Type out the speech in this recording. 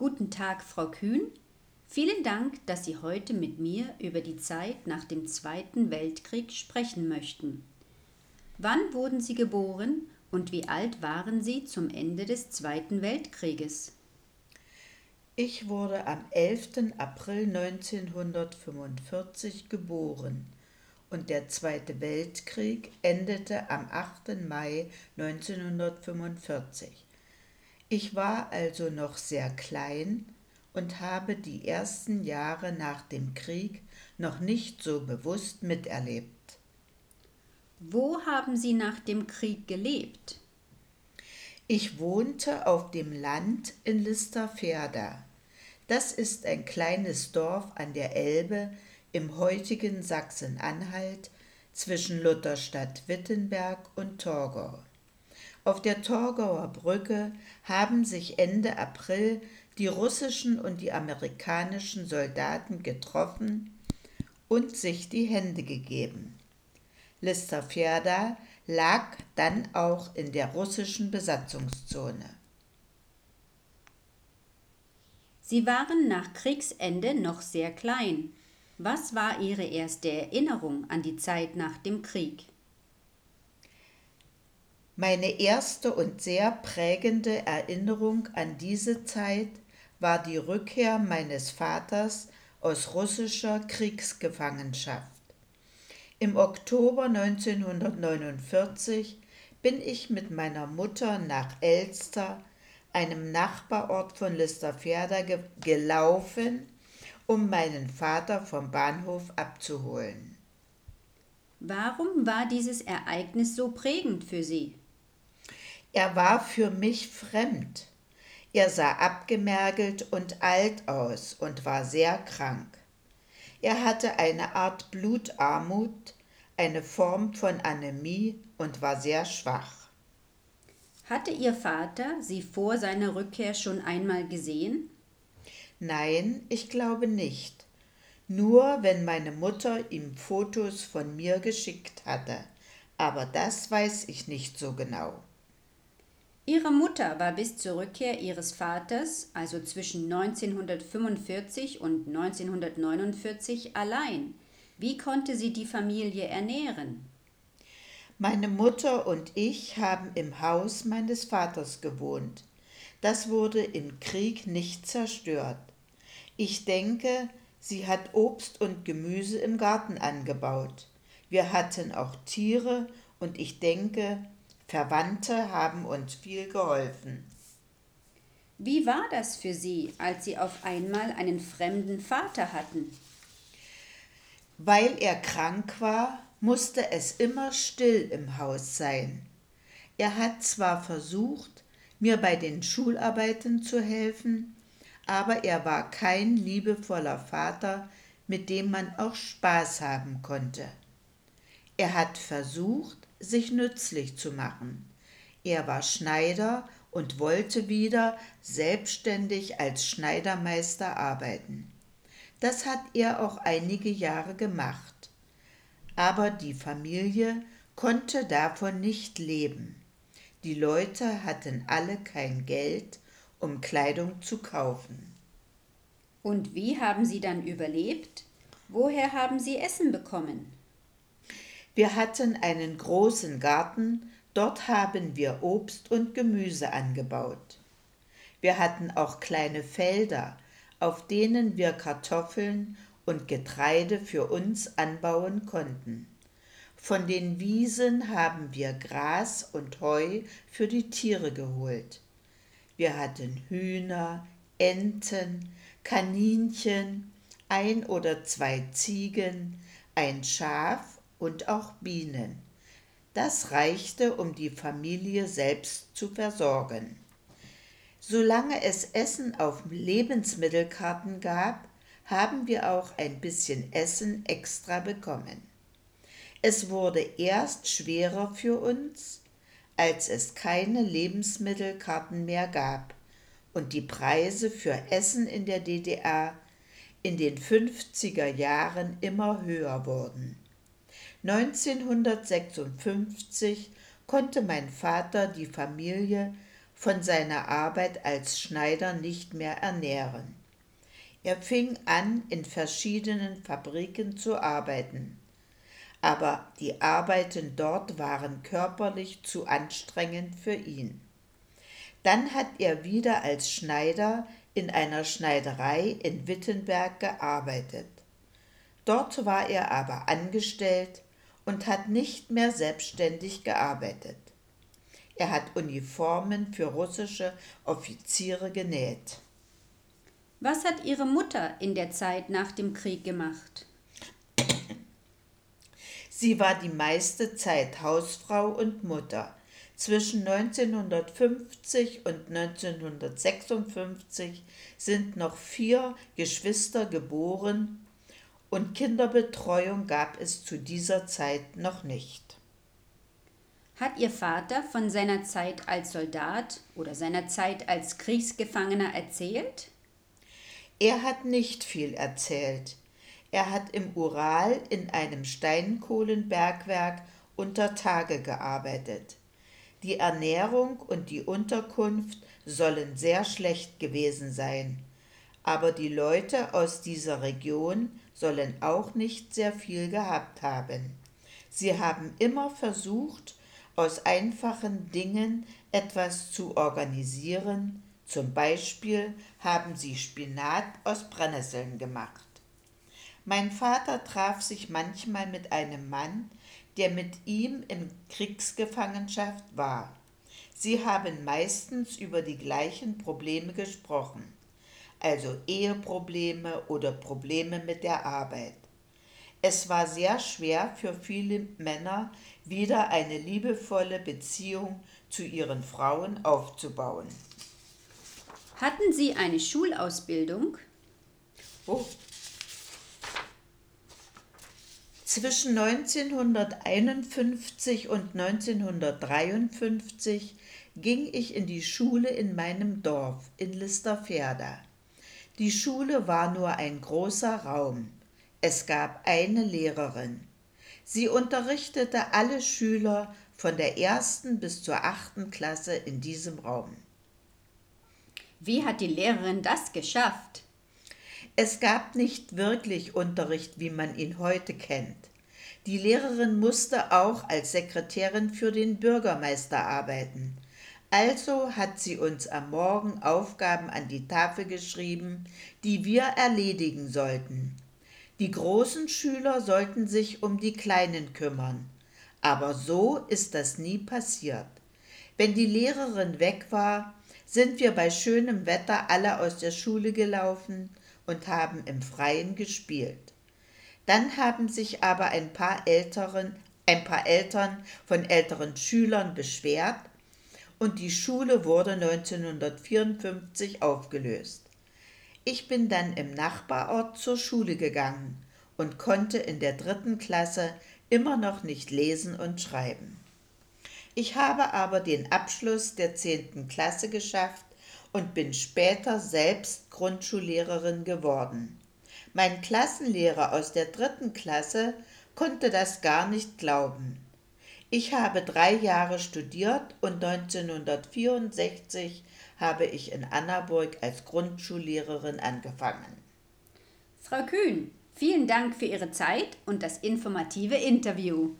Guten Tag, Frau Kühn. Vielen Dank, dass Sie heute mit mir über die Zeit nach dem Zweiten Weltkrieg sprechen möchten. Wann wurden Sie geboren und wie alt waren Sie zum Ende des Zweiten Weltkrieges? Ich wurde am 11. April 1945 geboren und der Zweite Weltkrieg endete am 8. Mai 1945. Ich war also noch sehr klein und habe die ersten Jahre nach dem Krieg noch nicht so bewusst miterlebt. Wo haben Sie nach dem Krieg gelebt? Ich wohnte auf dem Land in Listerferda. Das ist ein kleines Dorf an der Elbe im heutigen Sachsen-Anhalt zwischen Lutherstadt Wittenberg und Torgau. Auf der Torgauer Brücke haben sich Ende April die russischen und die amerikanischen Soldaten getroffen und sich die Hände gegeben. Listerferda lag dann auch in der russischen Besatzungszone. Sie waren nach Kriegsende noch sehr klein. Was war Ihre erste Erinnerung an die Zeit nach dem Krieg? Meine erste und sehr prägende Erinnerung an diese Zeit war die Rückkehr meines Vaters aus russischer Kriegsgefangenschaft. Im Oktober 1949 bin ich mit meiner Mutter nach Elster, einem Nachbarort von Listerferda, ge gelaufen um meinen Vater vom Bahnhof abzuholen. Warum war dieses Ereignis so prägend für Sie? Er war für mich fremd. Er sah abgemergelt und alt aus und war sehr krank. Er hatte eine Art Blutarmut, eine Form von Anämie und war sehr schwach. Hatte Ihr Vater Sie vor seiner Rückkehr schon einmal gesehen? Nein, ich glaube nicht. Nur wenn meine Mutter ihm Fotos von mir geschickt hatte. Aber das weiß ich nicht so genau. Ihre Mutter war bis zur Rückkehr ihres Vaters, also zwischen 1945 und 1949, allein. Wie konnte sie die Familie ernähren? Meine Mutter und ich haben im Haus meines Vaters gewohnt. Das wurde im Krieg nicht zerstört. Ich denke, sie hat Obst und Gemüse im Garten angebaut. Wir hatten auch Tiere und ich denke, Verwandte haben uns viel geholfen. Wie war das für Sie, als Sie auf einmal einen fremden Vater hatten? Weil er krank war, musste es immer still im Haus sein. Er hat zwar versucht, mir bei den Schularbeiten zu helfen, aber er war kein liebevoller Vater, mit dem man auch Spaß haben konnte. Er hat versucht, sich nützlich zu machen. Er war Schneider und wollte wieder selbstständig als Schneidermeister arbeiten. Das hat er auch einige Jahre gemacht. Aber die Familie konnte davon nicht leben. Die Leute hatten alle kein Geld um Kleidung zu kaufen. Und wie haben Sie dann überlebt? Woher haben Sie Essen bekommen? Wir hatten einen großen Garten, dort haben wir Obst und Gemüse angebaut. Wir hatten auch kleine Felder, auf denen wir Kartoffeln und Getreide für uns anbauen konnten. Von den Wiesen haben wir Gras und Heu für die Tiere geholt. Wir hatten Hühner, Enten, Kaninchen, ein oder zwei Ziegen, ein Schaf und auch Bienen. Das reichte, um die Familie selbst zu versorgen. Solange es Essen auf Lebensmittelkarten gab, haben wir auch ein bisschen Essen extra bekommen. Es wurde erst schwerer für uns, als es keine Lebensmittelkarten mehr gab und die Preise für Essen in der DDR in den 50er Jahren immer höher wurden. 1956 konnte mein Vater die Familie von seiner Arbeit als Schneider nicht mehr ernähren. Er fing an, in verschiedenen Fabriken zu arbeiten. Aber die Arbeiten dort waren körperlich zu anstrengend für ihn. Dann hat er wieder als Schneider in einer Schneiderei in Wittenberg gearbeitet. Dort war er aber angestellt und hat nicht mehr selbstständig gearbeitet. Er hat Uniformen für russische Offiziere genäht. Was hat Ihre Mutter in der Zeit nach dem Krieg gemacht? Sie war die meiste Zeit Hausfrau und Mutter. Zwischen 1950 und 1956 sind noch vier Geschwister geboren und Kinderbetreuung gab es zu dieser Zeit noch nicht. Hat Ihr Vater von seiner Zeit als Soldat oder seiner Zeit als Kriegsgefangener erzählt? Er hat nicht viel erzählt. Er hat im Ural in einem Steinkohlenbergwerk unter Tage gearbeitet. Die Ernährung und die Unterkunft sollen sehr schlecht gewesen sein, aber die Leute aus dieser Region sollen auch nicht sehr viel gehabt haben. Sie haben immer versucht, aus einfachen Dingen etwas zu organisieren, zum Beispiel haben sie Spinat aus Brennnesseln gemacht. Mein Vater traf sich manchmal mit einem Mann, der mit ihm in Kriegsgefangenschaft war. Sie haben meistens über die gleichen Probleme gesprochen, also Eheprobleme oder Probleme mit der Arbeit. Es war sehr schwer für viele Männer, wieder eine liebevolle Beziehung zu ihren Frauen aufzubauen. Hatten Sie eine Schulausbildung? Oh. Zwischen 1951 und 1953 ging ich in die Schule in meinem Dorf in Listerferda. Die Schule war nur ein großer Raum. Es gab eine Lehrerin. Sie unterrichtete alle Schüler von der ersten bis zur achten Klasse in diesem Raum. Wie hat die Lehrerin das geschafft? Es gab nicht wirklich Unterricht, wie man ihn heute kennt. Die Lehrerin musste auch als Sekretärin für den Bürgermeister arbeiten. Also hat sie uns am Morgen Aufgaben an die Tafel geschrieben, die wir erledigen sollten. Die großen Schüler sollten sich um die Kleinen kümmern. Aber so ist das nie passiert. Wenn die Lehrerin weg war, sind wir bei schönem Wetter alle aus der Schule gelaufen und haben im Freien gespielt. Dann haben sich aber ein paar Älteren, ein paar Eltern von älteren Schülern beschwert und die Schule wurde 1954 aufgelöst. Ich bin dann im Nachbarort zur Schule gegangen und konnte in der dritten Klasse immer noch nicht lesen und schreiben. Ich habe aber den Abschluss der 10. Klasse geschafft und bin später selbst Grundschullehrerin geworden. Mein Klassenlehrer aus der dritten Klasse konnte das gar nicht glauben. Ich habe drei Jahre studiert und 1964 habe ich in Annaburg als Grundschullehrerin angefangen. Frau Kühn, vielen Dank für Ihre Zeit und das informative Interview.